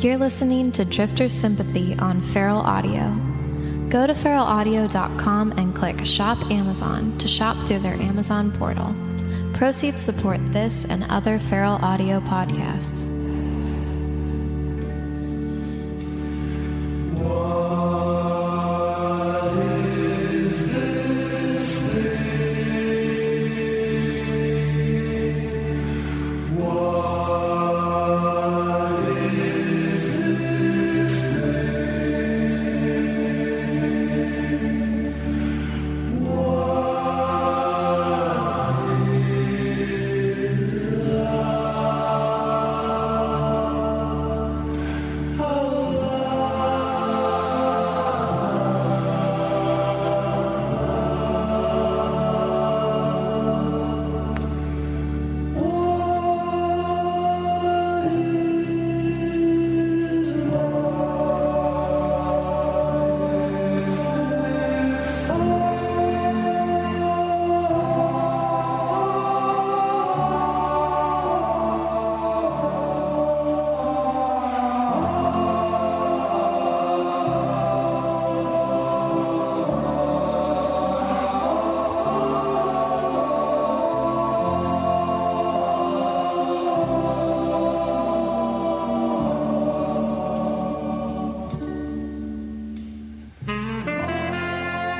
You're listening to Drifter Sympathy on Feral Audio. Go to feralaudio.com and click Shop Amazon to shop through their Amazon portal. Proceeds support this and other Feral Audio podcasts.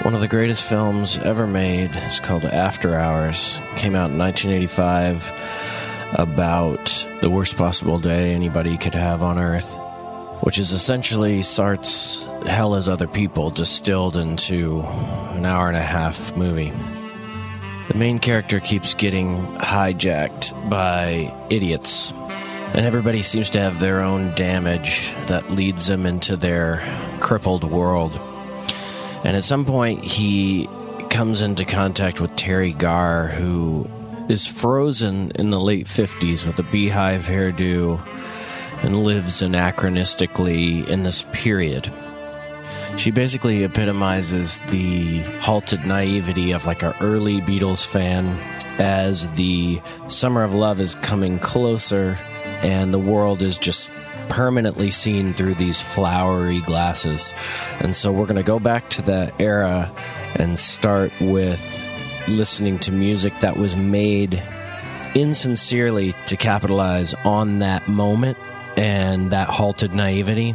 One of the greatest films ever made is called After Hours. Came out in 1985 about the worst possible day anybody could have on Earth, which is essentially Sartre's Hell as Other People distilled into an hour and a half movie. The main character keeps getting hijacked by idiots, and everybody seems to have their own damage that leads them into their crippled world. And at some point, he comes into contact with Teri Garr, who is frozen in the late 50s with a beehive hairdo and lives anachronistically in this period. She basically epitomizes the halted naivety of like an early Beatles fan as the summer of love is coming closer and the world is just permanently seen through these flowery glasses. And so we're going to go back to that era and start with listening to music that was made insincerely to capitalize on that moment and that halted naivety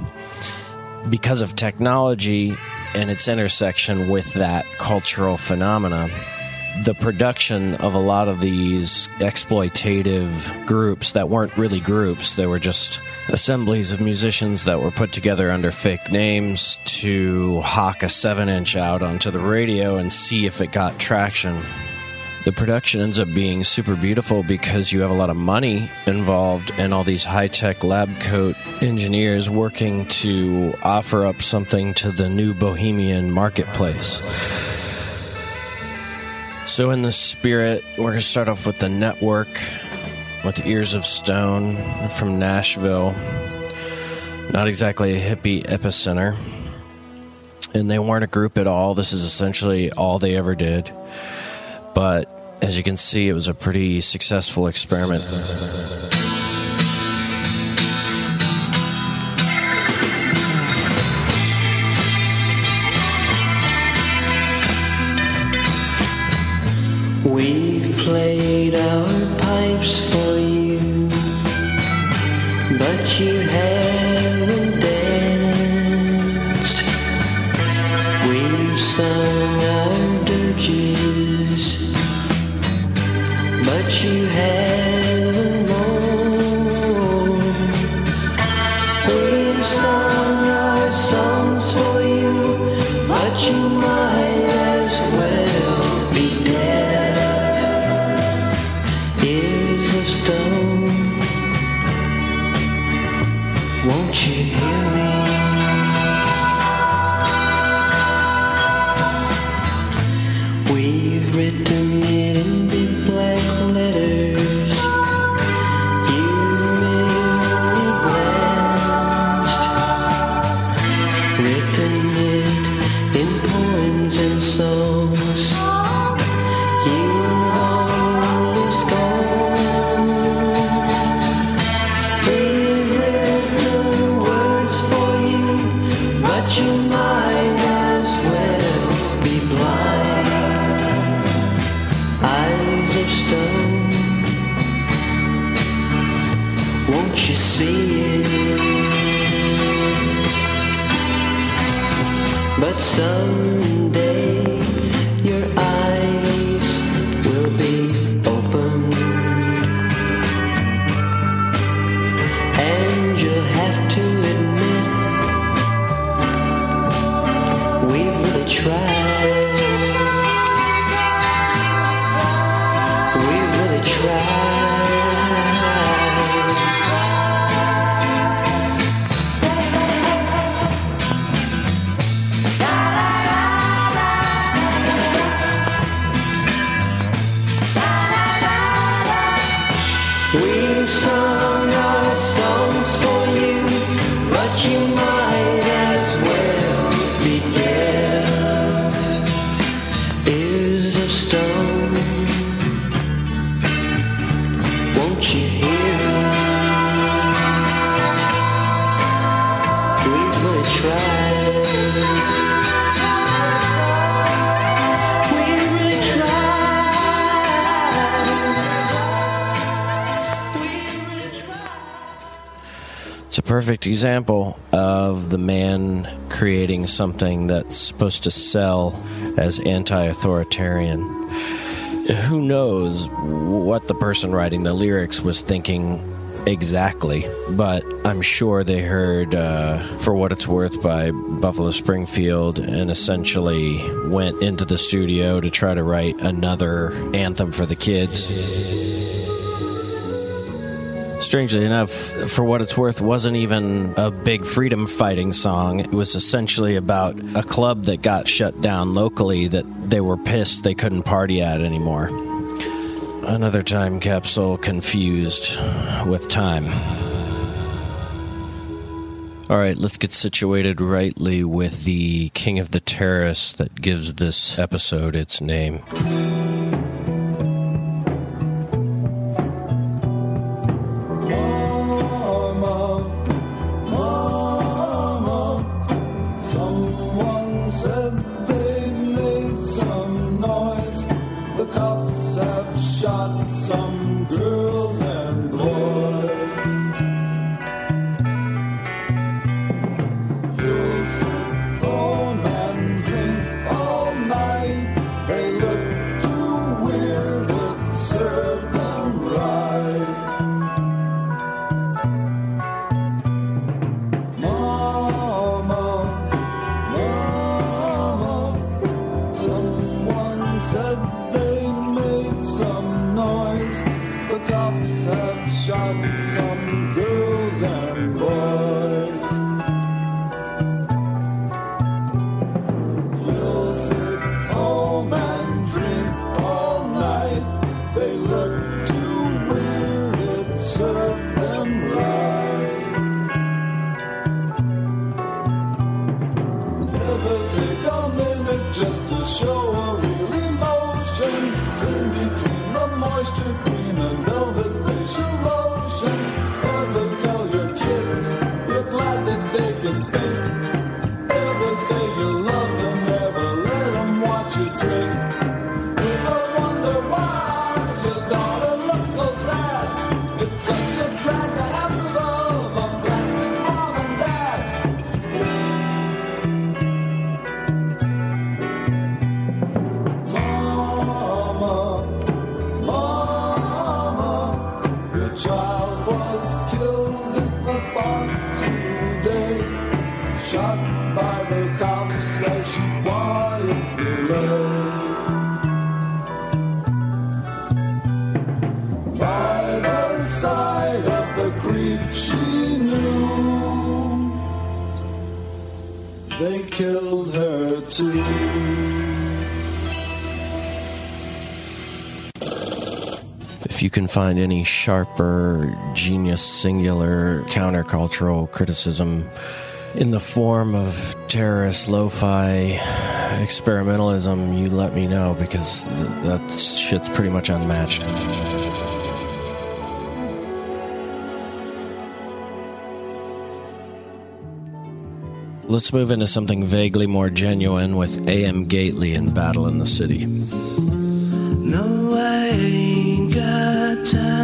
because of technology and its intersection with that cultural phenomena the production of a lot of these exploitative groups that weren't really groups, they were just assemblies of musicians that were put together under fake names to hawk a 7 inch out onto the radio and see if it got traction. The production ends up being super beautiful because you have a lot of money involved and all these high tech lab coat engineers working to offer up something to the new bohemian marketplace. So, in the spirit, we're going to start off with the network with Ears of Stone from Nashville. Not exactly a hippie epicenter. And they weren't a group at all. This is essentially all they ever did. But as you can see, it was a pretty successful experiment. We've played our pipes for you, but you haven't perfect example of the man creating something that's supposed to sell as anti authoritarian. Who knows what the person writing the lyrics was thinking exactly, but I'm sure they heard uh, For What It's Worth by Buffalo Springfield and essentially went into the studio to try to write another anthem for the kids strangely enough, for what it's worth, wasn't even a big freedom fighting song. It was essentially about a club that got shut down locally that they were pissed they couldn't party at anymore. Another time capsule confused with time. All right, let's get situated rightly with the king of the terrace that gives this episode its name. Find any sharper, genius, singular, countercultural criticism in the form of terrorist lo fi experimentalism, you let me know because th- that shit's pretty much unmatched. Let's move into something vaguely more genuine with A.M. Gately in Battle in the City. No, got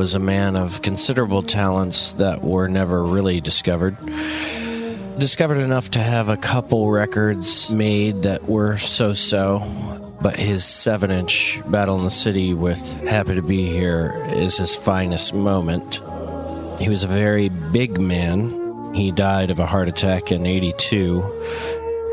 was a man of considerable talents that were never really discovered. Discovered enough to have a couple records made that were so so, but his 7 inch Battle in the City with Happy to Be Here is his finest moment. He was a very big man. He died of a heart attack in 82.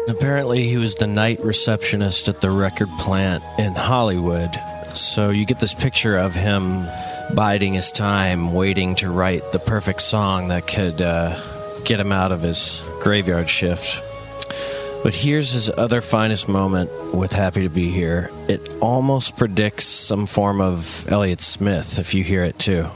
Apparently, he was the night receptionist at the record plant in Hollywood. So you get this picture of him biding his time, waiting to write the perfect song that could uh, get him out of his graveyard shift. But here's his other finest moment with Happy to Be Here. It almost predicts some form of Elliott Smith if you hear it too.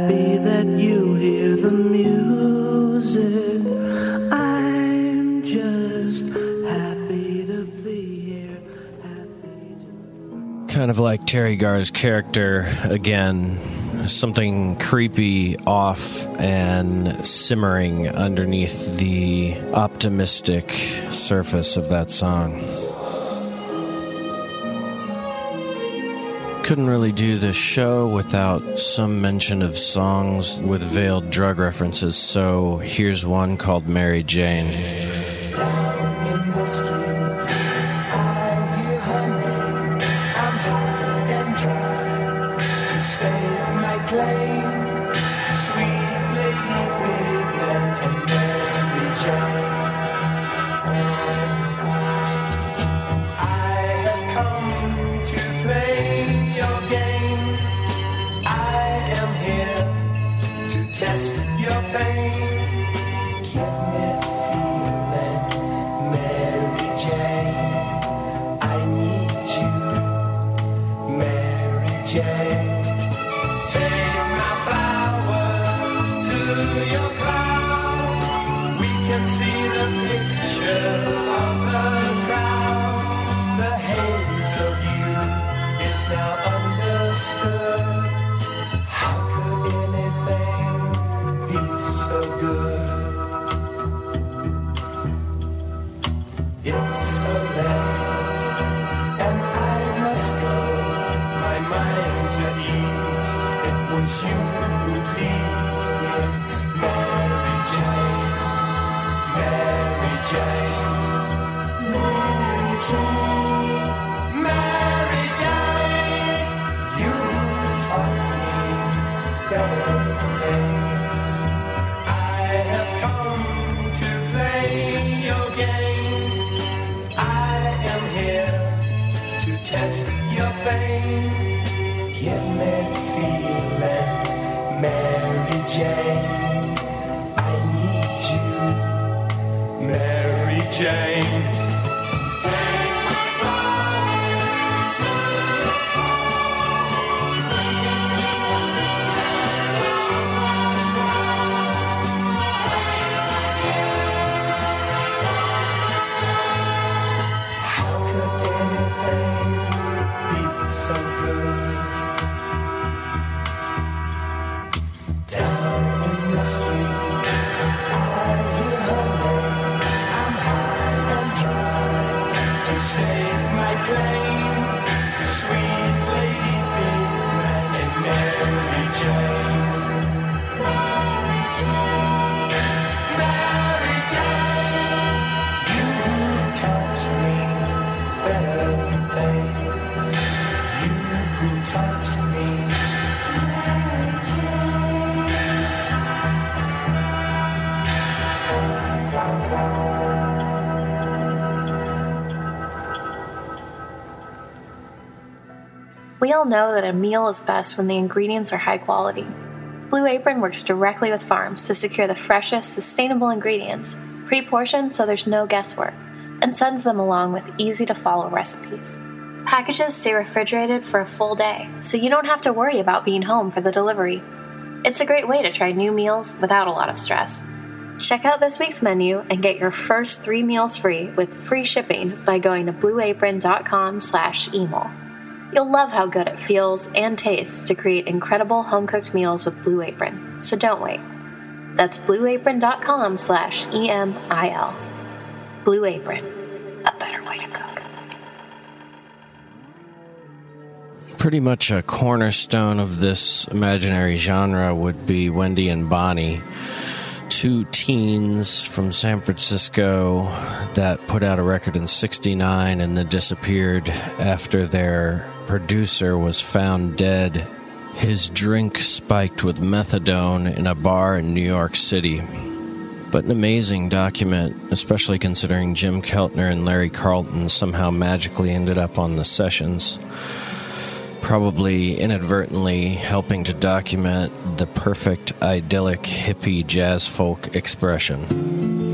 Happy that you hear the music. I'm just happy to be here, to. Kind of like Teri Garr's character again, something creepy off and simmering underneath the optimistic surface of that song. Couldn't really do this show without some mention of songs with veiled drug references, so here's one called Mary Jane. Test your fame. Get me feeling, Mary Jane. I need you, Mary Jane. All know that a meal is best when the ingredients are high quality. Blue Apron works directly with farms to secure the freshest, sustainable ingredients, pre portioned so there's no guesswork, and sends them along with easy to follow recipes. Packages stay refrigerated for a full day, so you don't have to worry about being home for the delivery. It's a great way to try new meals without a lot of stress. Check out this week's menu and get your first three meals free with free shipping by going to blueapron.com slash emil. You'll love how good it feels and tastes to create incredible home-cooked meals with Blue Apron, so don't wait. That's blueapron.com slash E-M-I-L. Blue Apron, a better way to cook. Pretty much a cornerstone of this imaginary genre would be Wendy and Bonnie, two teens from San Francisco that put out a record in 69 and then disappeared after their producer was found dead. His drink spiked with methadone in a bar in New York City. But an amazing document, especially considering Jim Keltner and Larry Carlton somehow magically ended up on the sessions probably inadvertently helping to document the perfect idyllic hippie jazz folk expression.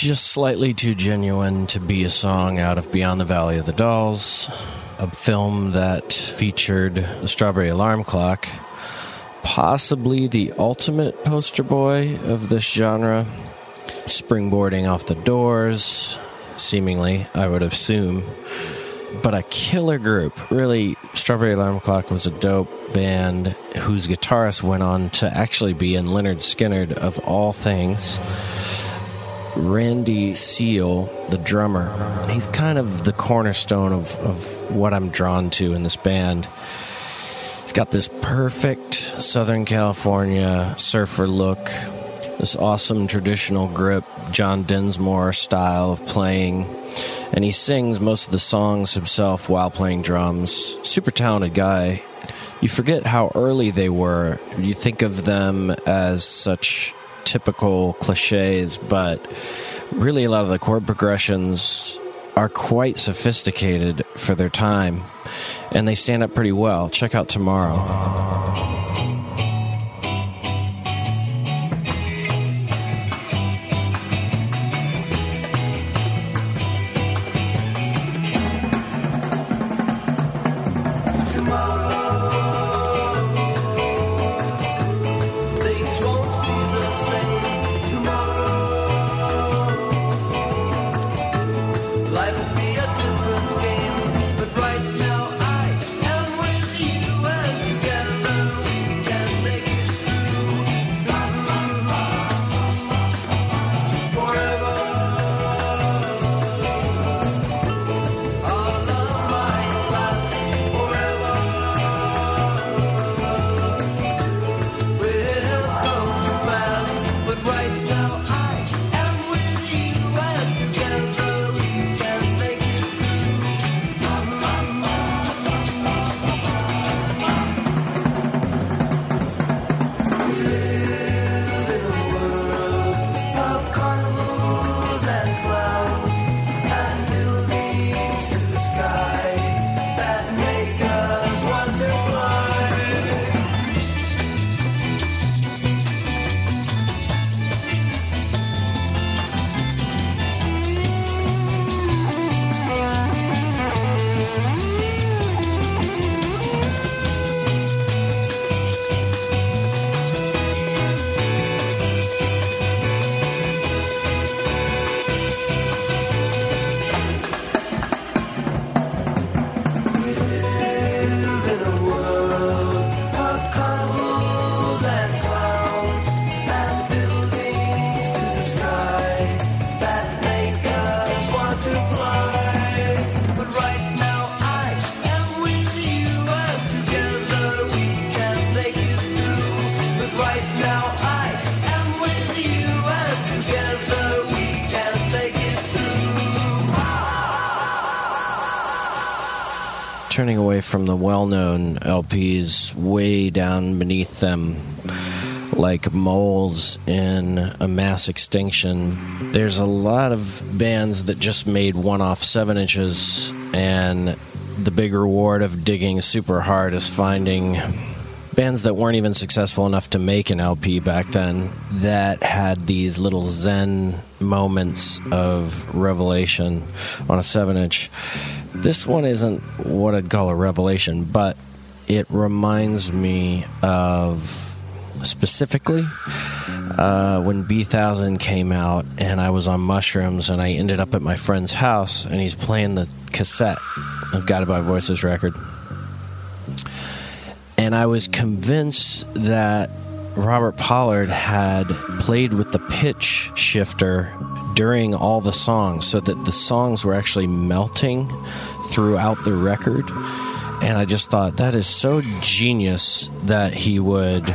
Just slightly too genuine to be a song out of Beyond the Valley of the Dolls, a film that featured Strawberry Alarm Clock, possibly the ultimate poster boy of this genre, springboarding off the doors, seemingly, I would assume. But a killer group. Really, Strawberry Alarm Clock was a dope band whose guitarist went on to actually be in Lynyrd Skynyrd, of all things. Randy Seol, the drummer, he's kind of the cornerstone of, of what I'm drawn to in this band. He's got this perfect Southern California surfer look, this awesome traditional grip, John Densmore style of playing, and he sings most of the songs himself while playing drums. Super talented guy. You forget how early they were. You think of them as such typical cliches, but really a lot of the chord progressions are quite sophisticated for their time, and they stand up pretty well. Check out Tomorrow. From the well known LPs way down beneath them like moles in a mass extinction. There's a lot of bands that just made one off seven inches, and the big reward of digging super hard is finding bands that weren't even successful enough to make an LP back then that had these little zen moments of revelation on a 7 inch. This one isn't what I'd call a revelation, but it reminds me of specifically uh, when Bee Thousand came out and I was on mushrooms and I ended up at my friend's house and he's playing the cassette of Guided by Voices record. And I was convinced that Robert Pollard had played with the pitch shifter during all the songs so that the songs were actually melting throughout the record. And I just thought that is so genius that he would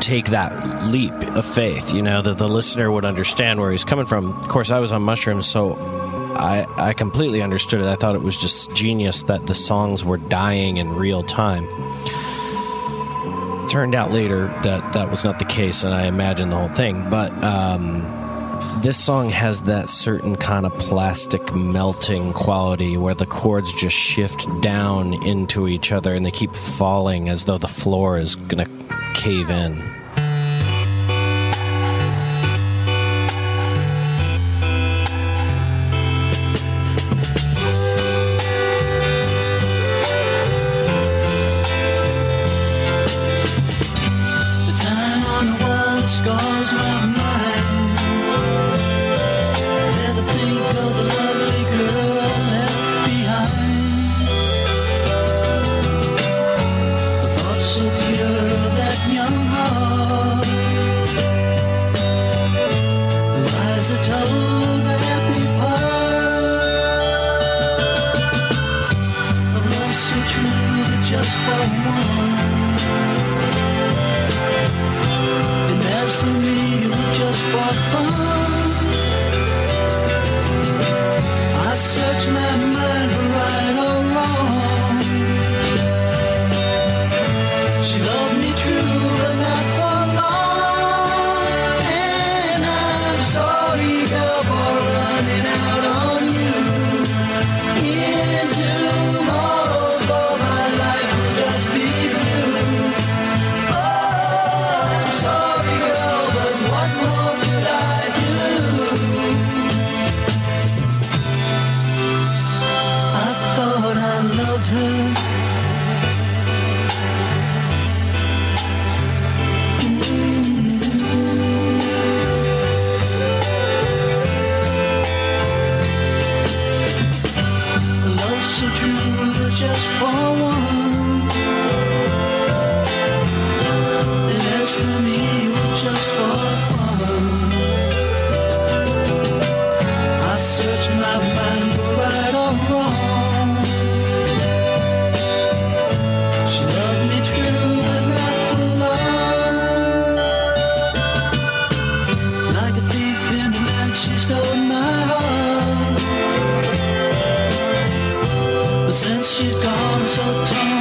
take that leap of faith, you know, that the listener would understand where he's coming from. Of course, I was on mushrooms, so I, I completely understood it. I thought it was just genius that the songs were dying in real time turned out later that that was not the case, and I imagined the whole thing. But um, this song has that certain kind of plastic melting quality where the chords just shift down into each other and they keep falling as though the floor is going to cave in. she stole my heart. But since she's gone, it's so torn.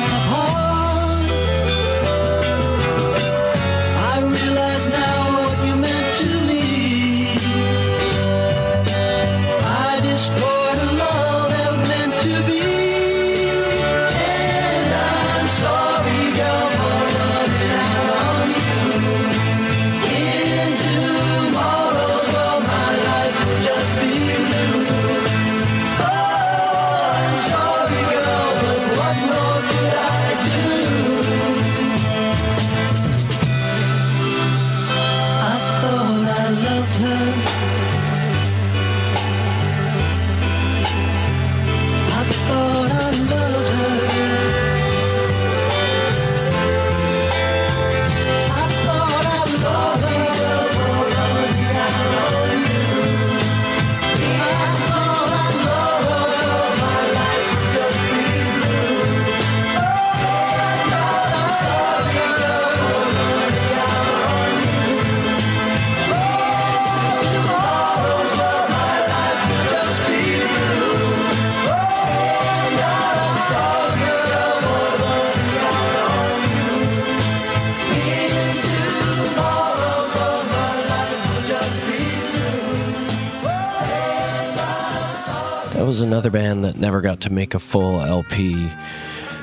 Band that never got to make a full LP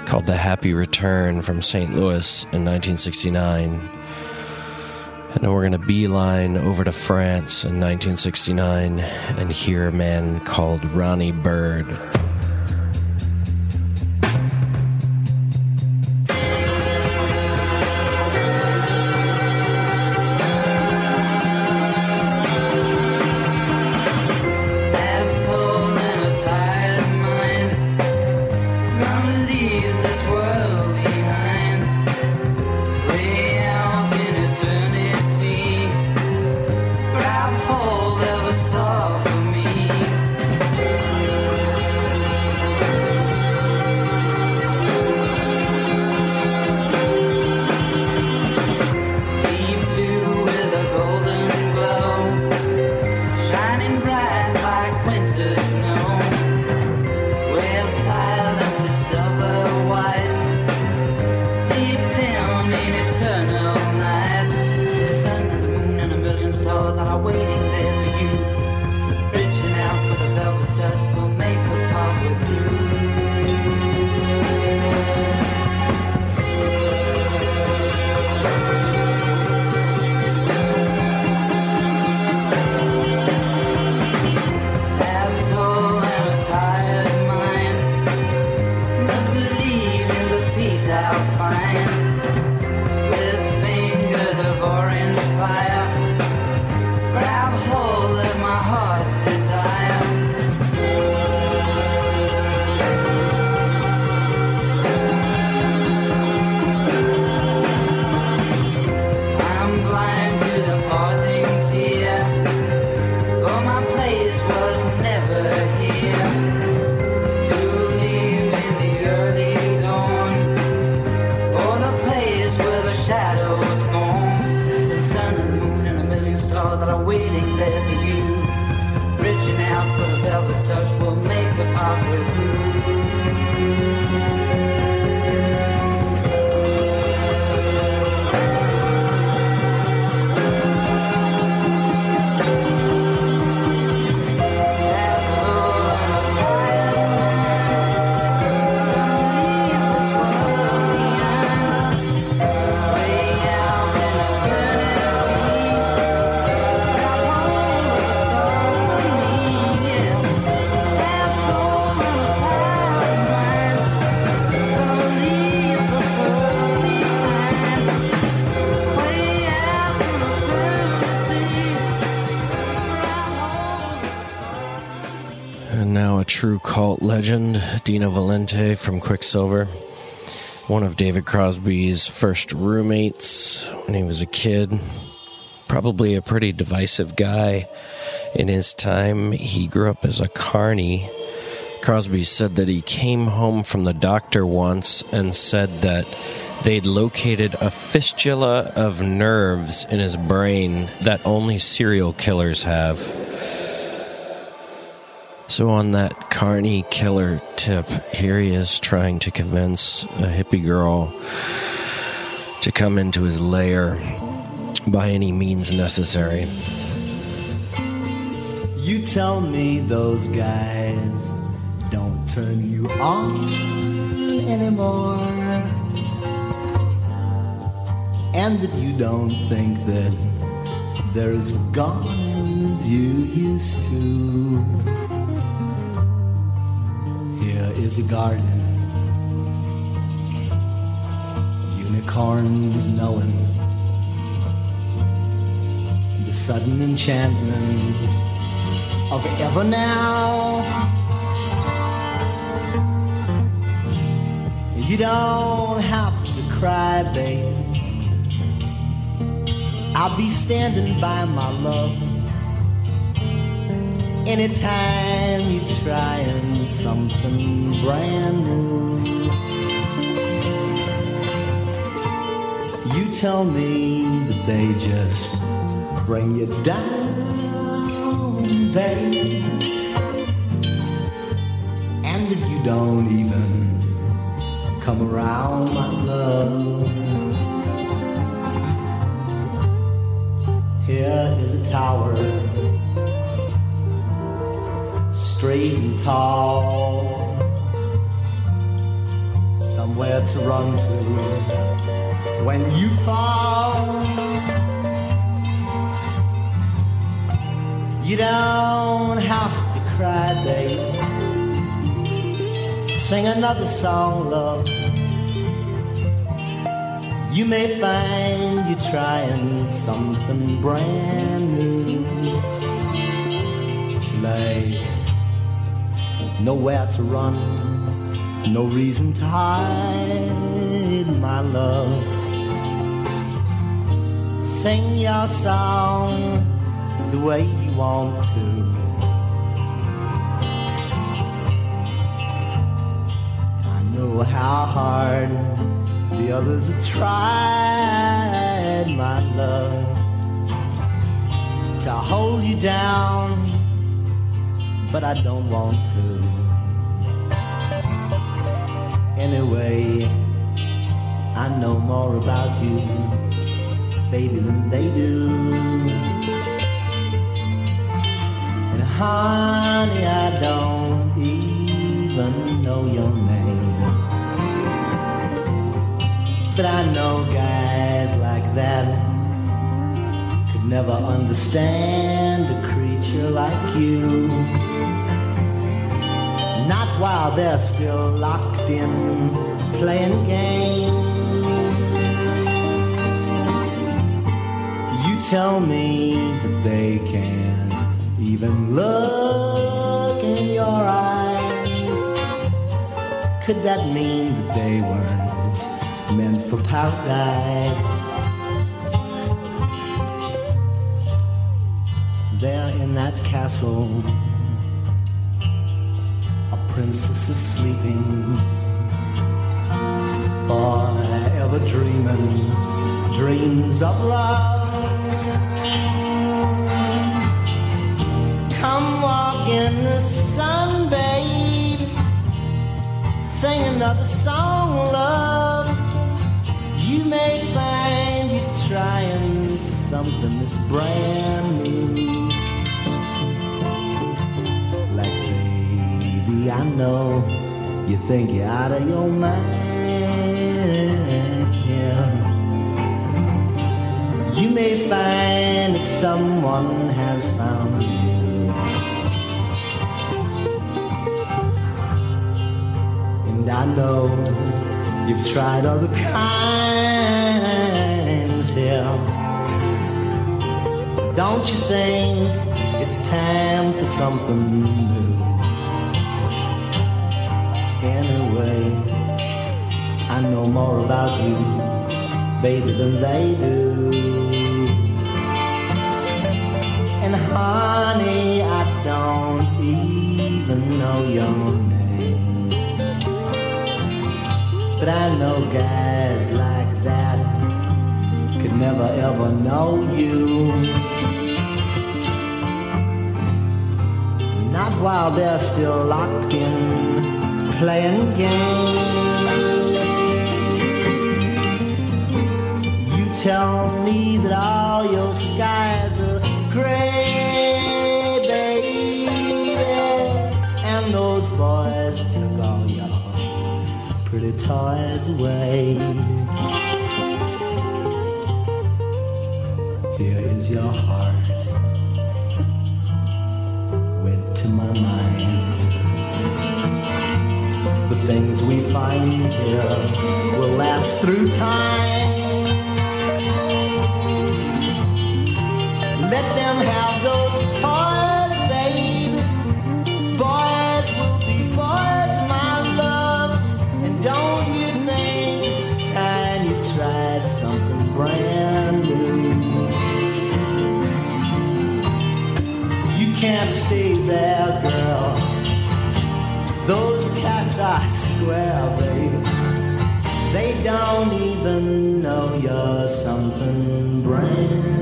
called The Happy Return from St. Louis in 1969. And we're going to beeline over to France in 1969 and hear a man called Ronnie Bird. Legend, Dino Valenti from Quicksilver. One of David Crosby's first roommates when he was a kid. Probably a pretty divisive guy in his time. He grew up as a carny. Crosby said that he came home from the doctor once and said that they'd located a fistula of nerves in his brain that only serial killers have. So, on that Carney killer tip, here he is trying to convince a hippie girl to come into his lair by any means necessary. You tell me those guys don't turn you on anymore. And that you don't think that they're as gone as you used to. Is a garden, unicorns knowing the sudden enchantment of ever now. You don't have to cry, babe. I'll be standing by my love. Anytime you're trying something brand new. You tell me that they just bring you down, babe. And that you don't even come around, my love. Here is a tower straight and tall, somewhere to run to when you fall. You don't have to cry, babe. Sing another song, love. You may find you're trying something brand new. Like nowhere to run, no reason to hide, my love. Sing your song the way you want to. I know how hard the others have tried, my love, to hold you down, but I don't want to. Anyway, I know more about you, baby, than they do. And honey, I don't even know your name. But I know guys like that could never understand a creature like you. Not while they're still locked in playing games. You tell me that they can't even look in your eyes. Could that mean that they weren't meant for paradise? There in that castle, princess is sleeping, forever dreaming dreams of love. Come walk in the sun, babe. Sing another song, love. You may find you're trying something that's brand new. I know you think you're out of your mind. Yeah. You may find that someone has found you. And I know you've tried other kinds here. Don't you think it's time for something new? Anyway, I know more about you, baby, than they do. And honey, I don't even know your name. But I know guys like that could never ever know you. Not while they're still locked in playing games. You tell me that all your skies are gray, baby, and those boys took all your pretty toys away. Find will last through time. They don't even know you're something brand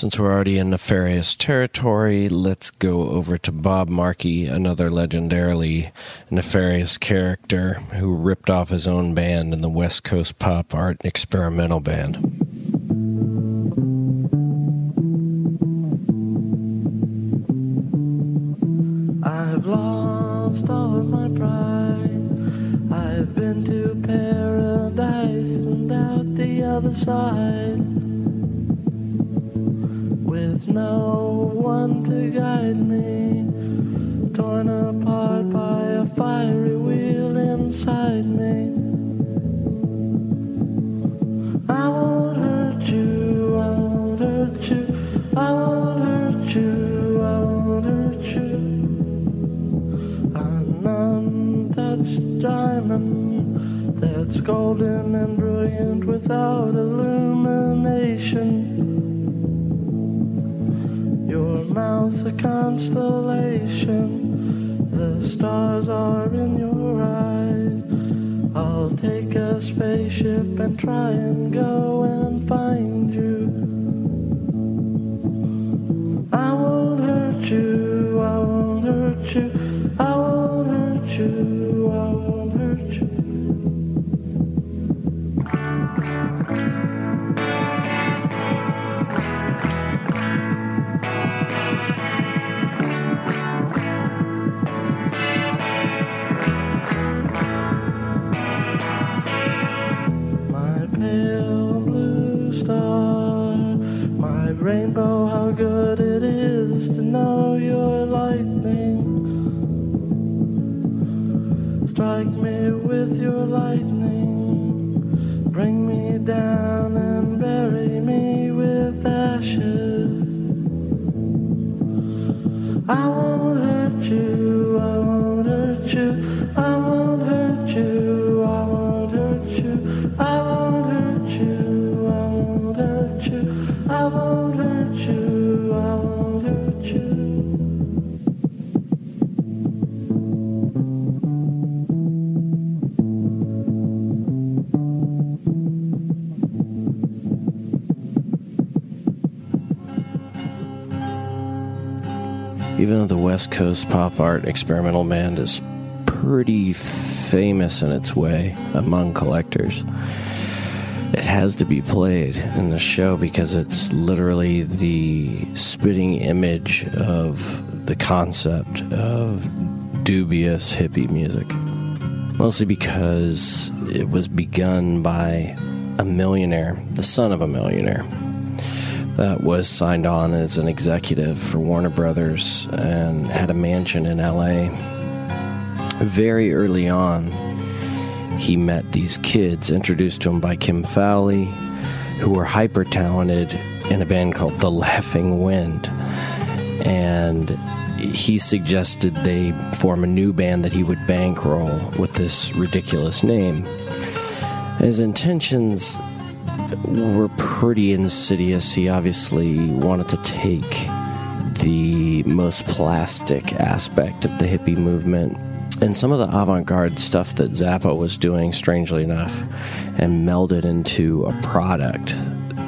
Since we're already in nefarious territory, let's go over to Bob Markley, another legendarily nefarious character who ripped off his own band in the West Coast pop art experimental band. Constellation, the stars are in your eyes. I'll take a spaceship and try and go and West Coast pop art experimental band is pretty famous in its way among collectors, it has to be played in the show because it's literally the spitting image of the concept of dubious hippie music. Mostly because it was begun by a millionaire, the son of a millionaire that was signed on as an executive for Warner Brothers and had a mansion in LA. Very early on, he met these kids introduced to him by Kim Fowley, who were hyper talented in a band called The Laughing Wind. And he suggested they form a new band that he would bankroll with this ridiculous name. His intentions were pretty insidious. He obviously wanted to take the most plastic aspect of the hippie movement and some of the avant garde stuff that Zappa was doing, strangely enough, and meld it into a product,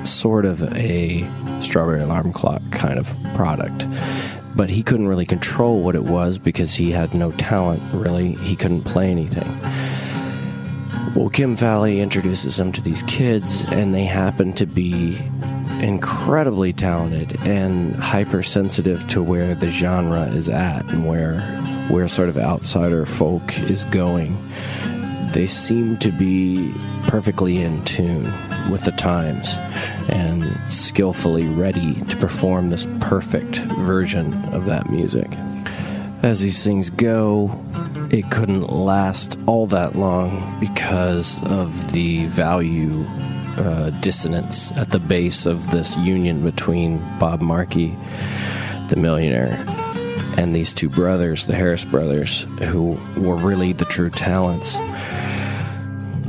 sort of a strawberry alarm clock kind of product. But he couldn't really control what it was because he had no talent, really. He couldn't play anything. Well, Kim Fowley introduces him to these kids, and they happen to be incredibly talented and hypersensitive to where the genre is at and where where sort of outsider folk is going. They seem to be perfectly in tune with the times and skillfully ready to perform this perfect version of that music. As these things go, it couldn't last all that long because of the value uh, dissonance at the base of this union between Bob Markley, the millionaire, and these two brothers, the Harris brothers, who were really the true talents.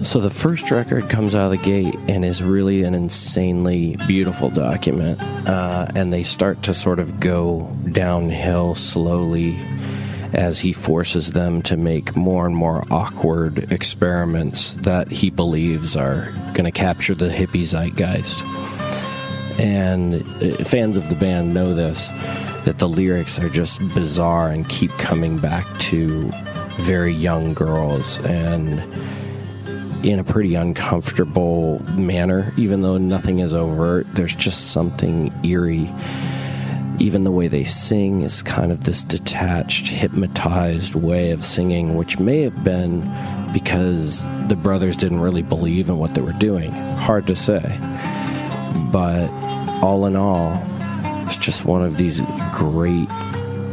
So the first record comes out of the gate and is really an insanely beautiful document. Uh, and they start to sort of go downhill slowly as he forces them to make more and more awkward experiments that he believes are going to capture the hippie zeitgeist. And uh, fans of the band know this that the lyrics are just bizarre and keep coming back to very young girls and in a pretty uncomfortable manner, even though nothing is overt. There's just something eerie. Even the way they sing is kind of this detached, hypnotized way of singing, which may have been because the brothers didn't really believe in what they were doing. Hard to say. But all in all, it's just one of these great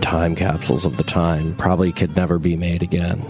time capsules of the time. Probably could never be made again.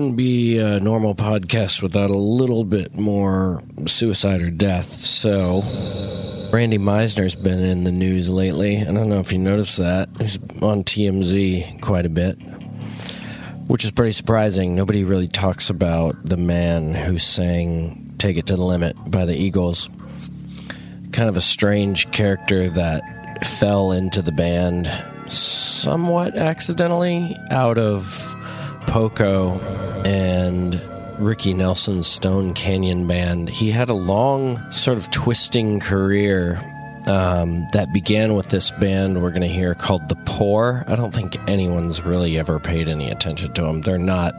Wouldn't be a normal podcast without a little bit more suicide or death. So, Randy Meisner's been in the news lately. I don't know if you noticed that. He's on TMZ quite a bit, which is pretty surprising. Nobody really talks about the man who sang Take It to the Limit by the Eagles. Kind of a strange character that fell into the band somewhat accidentally out of Poco and Ricky Nelson's Stone Canyon Band. He had a long, sort of twisting career um, that began with this band we're going to hear called The Poor. I don't think anyone's really ever paid any attention to them. They're not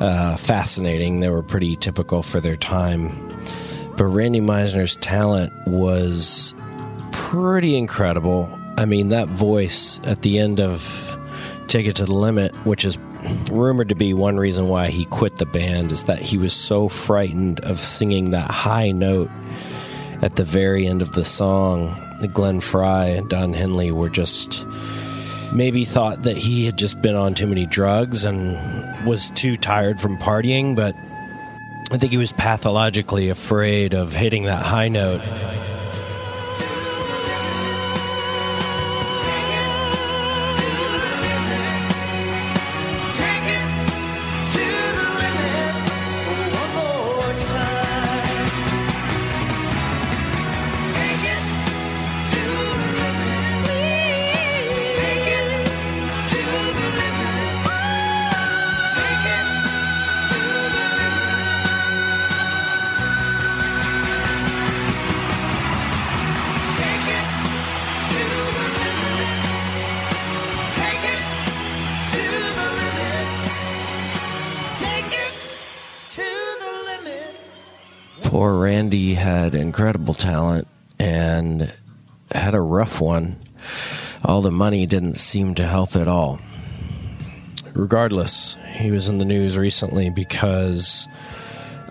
uh, fascinating, they were pretty typical for their time. But Randy Meisner's talent was pretty incredible. I mean, that voice at the end of Take It to the Limit, which is rumored to be one reason why he quit the band, is that he was so frightened of singing that high note at the very end of the song. Glenn Frey and Don Henley were just maybe thought that he had just been on too many drugs and was too tired from partying, but I think he was pathologically afraid of hitting that high note. Had incredible talent and had a rough one. All the money didn't seem to help at all. Regardless, he was in the news recently because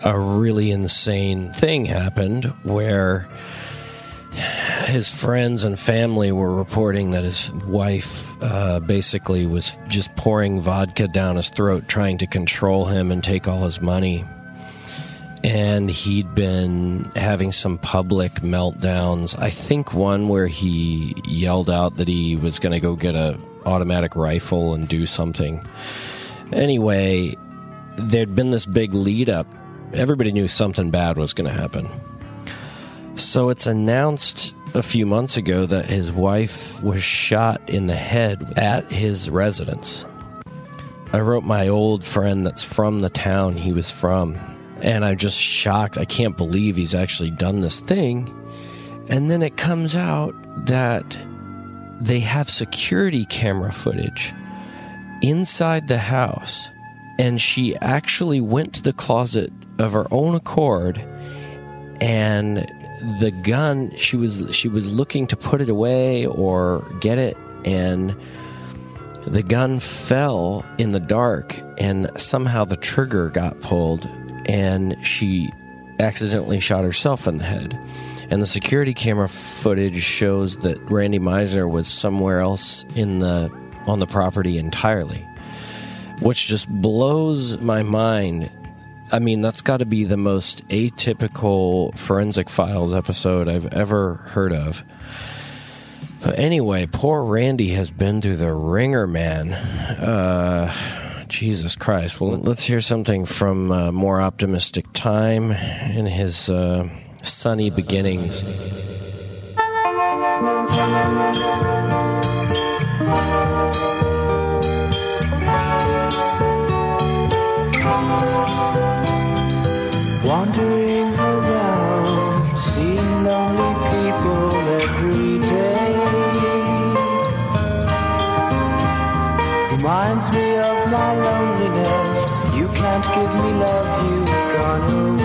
a really insane thing happened where his friends and family were reporting that his wife uh, basically was just pouring vodka down his throat, trying to control him and take all his money. And he'd been having some public meltdowns. I think one where he yelled out that he was going to go get a automatic rifle and do something. Anyway, there'd been this big lead up. Everybody knew something bad was going to happen. So it's announced a few months ago that his wife was shot in the head at his residence. I wrote my old friend that's from the town he was from, and I'm just shocked. I can't believe he's actually done this thing. And then it comes out that they have security camera footage inside the house, and she actually went to the closet of her own accord and the gun she was she was looking to put it away or get it and the gun fell in the dark and somehow the trigger got pulled and she accidentally shot herself in the head and the security camera footage shows that Randy Meisner was somewhere else in the on the property entirely which just blows my mind I mean, that's got to be the most atypical Forensic Files episode I've ever heard of. But anyway, poor Randy has been through the wringer, man. Uh, Jesus Christ. Well, let's hear something from a more optimistic time in his uh, sunny beginnings. You me love, you've gone away.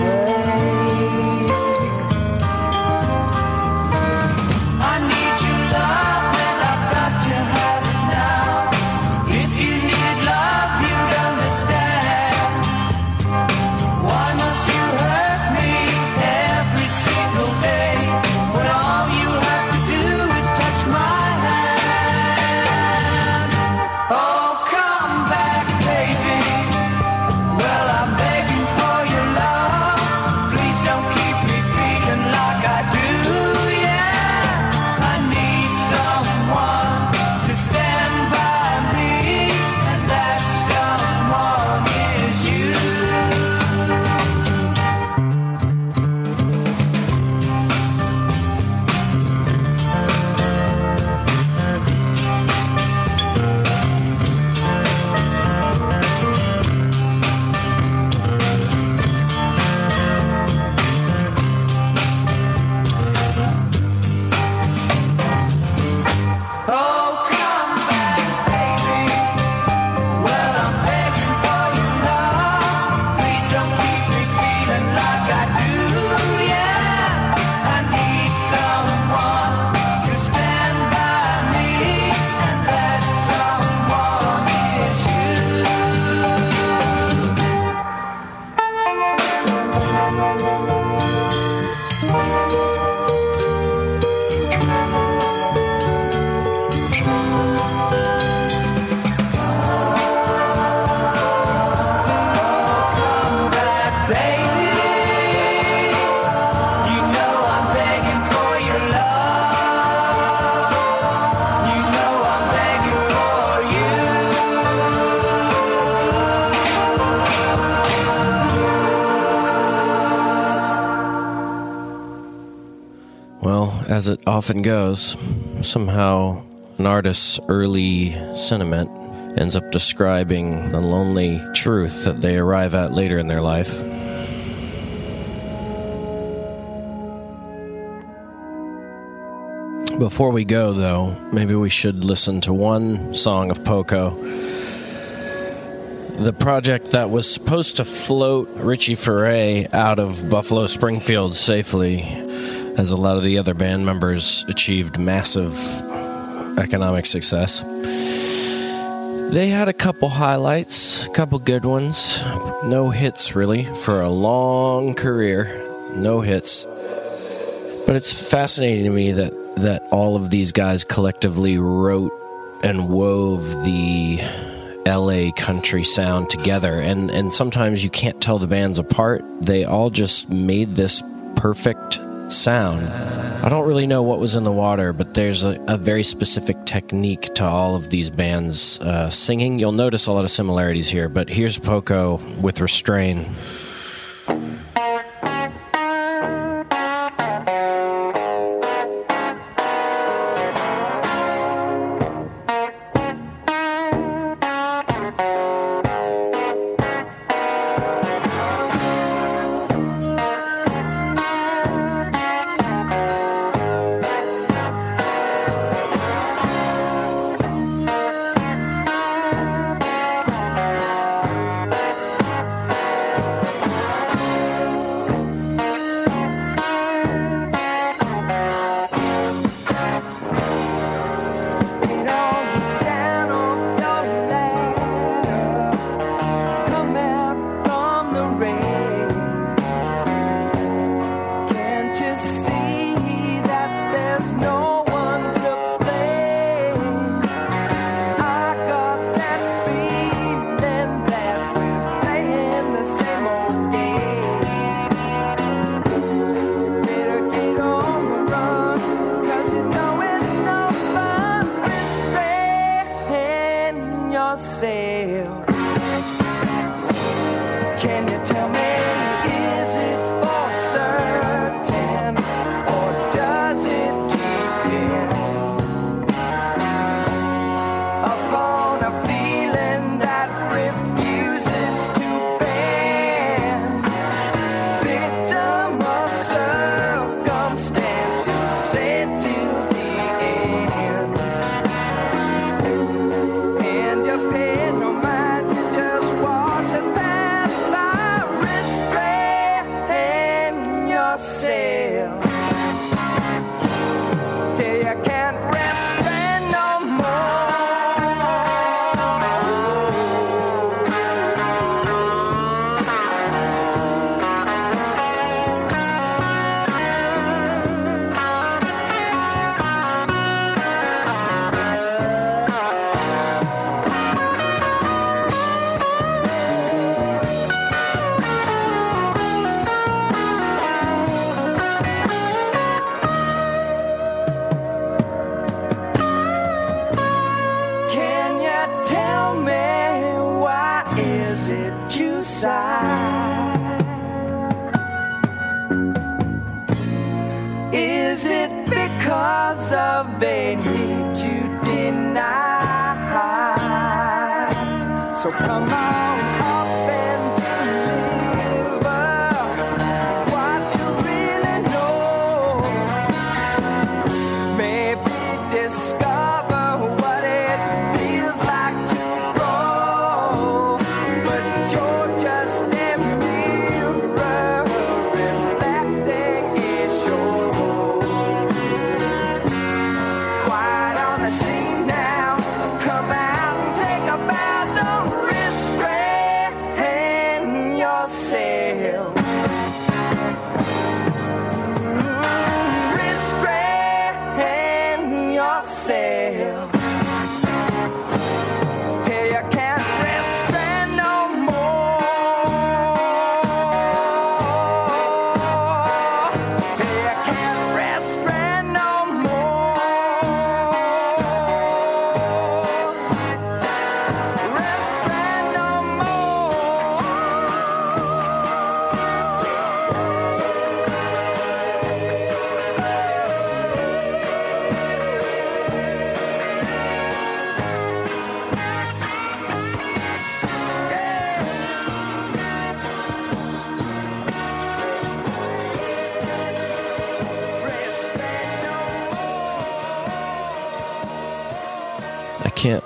As it often goes, somehow an artist's early sentiment ends up describing the lonely truth that they arrive at later in their life. Before we go, though, maybe we should listen to one song of Poco. The project that was supposed to float Richie Furay out of Buffalo Springfield safely, as a lot of the other band members achieved massive economic success. They had a couple highlights, a couple good ones. No hits, really, for a long career. No hits. But it's fascinating to me that, that all of these guys collectively wrote and wove the LA country sound together. And, and sometimes you can't tell the bands apart. They all just made this perfect sound. I don't really know what was in the water, but there's a, a very specific technique to all of these bands uh, singing. You'll notice a lot of similarities here, but here's Poco with Restrain.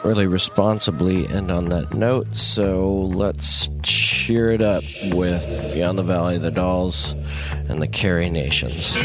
Really responsibly end on that note, so let's cheer it up with Beyond the Valley of the Dolls and the Carrie Nations.